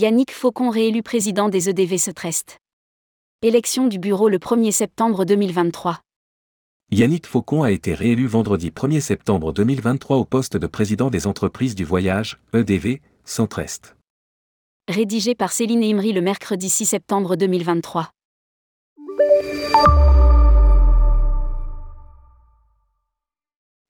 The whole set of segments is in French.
Yannick Faucon réélu président des EDV Setrest. Élection du bureau le 1er septembre 2023. Yannick Faucon a été réélu vendredi 1er septembre 2023 au poste de président des entreprises du voyage, EDV, Centre-Est. Rédigé par Céline Imri le mercredi 6 septembre 2023.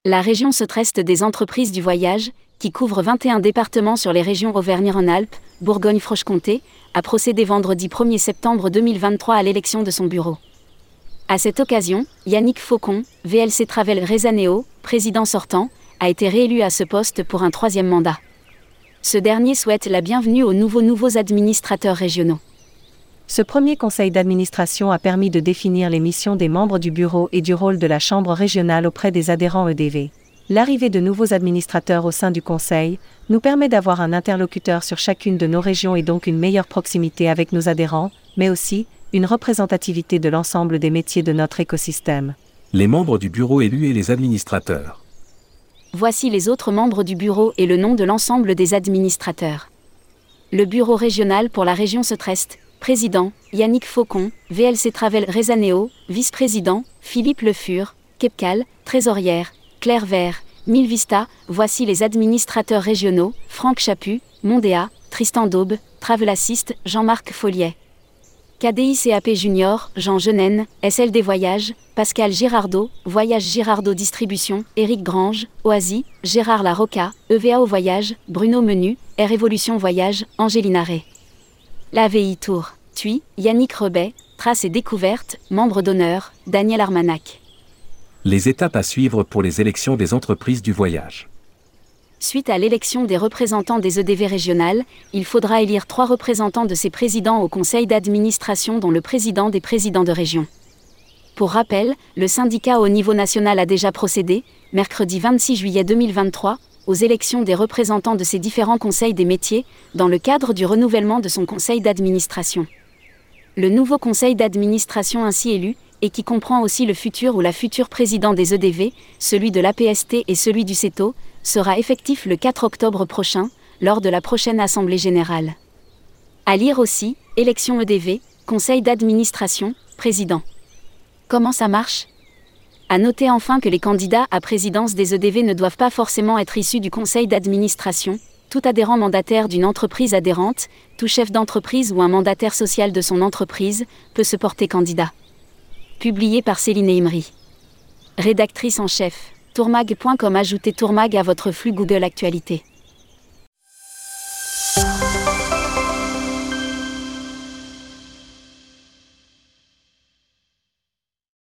La région Centre-Est des entreprises du voyage, qui couvre 21 départements sur les régions Auvergne-Rhône-Alpes, Bourgogne-Franche-Comté, a procédé vendredi 1er septembre 2023 à l'élection de son bureau. À cette occasion, Yannick Faucon, VLC Travel Rezaneo, président sortant, a été réélu à ce poste pour un troisième mandat. Ce dernier souhaite la bienvenue aux nouveaux nouveaux administrateurs régionaux. Ce premier conseil d'administration a permis de définir les missions des membres du bureau et du rôle de la Chambre régionale auprès des adhérents EDV. L'arrivée de nouveaux administrateurs au sein du conseil nous permet d'avoir un interlocuteur sur chacune de nos régions et donc une meilleure proximité avec nos adhérents, mais aussi une représentativité de l'ensemble des métiers de notre écosystème. Les membres du bureau élus et les administrateurs. Voici les autres membres du bureau et le nom de l'ensemble des administrateurs. Le bureau régional pour la région Centre-Est, président, Yannick Faucon, VLC Travel Rezaneo, vice-président, Philippe Le Fur, Kepcal, trésorière, Claire Vert, Milvista, voici les administrateurs régionaux, Franck Chaput, Mondéa, Tristan Daube, Travel Assist, Jean-Marc Folliet. KDI CAP Junior, Jean Genen, SLD Voyages, Pascal Girardot, Voyage Girardot Distribution, Éric Grange, Oasi, Gérard Larocca, EVA au Voyage, Bruno Menu, Air Évolution Voyage, Angélina Ray. L'AVI Tour, TUI, Yannick Rebet, Trace et Découverte, membre d'honneur, Daniel Armanac. Les étapes à suivre pour les élections des entreprises du voyage. Suite à l'élection des représentants des EDV régionales, il faudra élire trois représentants de ces présidents au conseil d'administration dont le président des présidents de région. Pour rappel, le syndicat au niveau national a déjà procédé, mercredi 26 juillet 2023, aux élections des représentants de ces différents conseils des métiers, dans le cadre du renouvellement de son conseil d'administration. Le nouveau conseil d'administration ainsi élu, et qui comprend aussi le futur ou la future président des EDV, celui de l'APST et celui du CETO, sera effectif le 4 octobre prochain, lors de la prochaine Assemblée générale. À lire aussi, élection EDV, conseil d'administration, président. Comment ça marche? À noter enfin que les candidats à présidence des EDV ne doivent pas forcément être issus du conseil d'administration, tout adhérent mandataire d'une entreprise adhérente, tout chef d'entreprise ou un mandataire social de son entreprise, peut se porter candidat. Publié par Céline Imri. Rédactrice en chef tourmag.com Ajoutez Tourmag à votre flux Google Actualité.